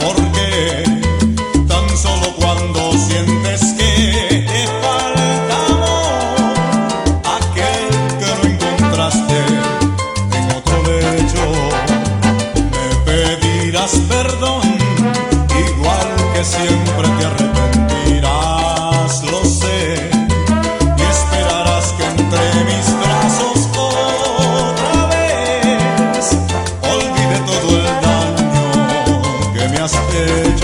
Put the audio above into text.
porque church.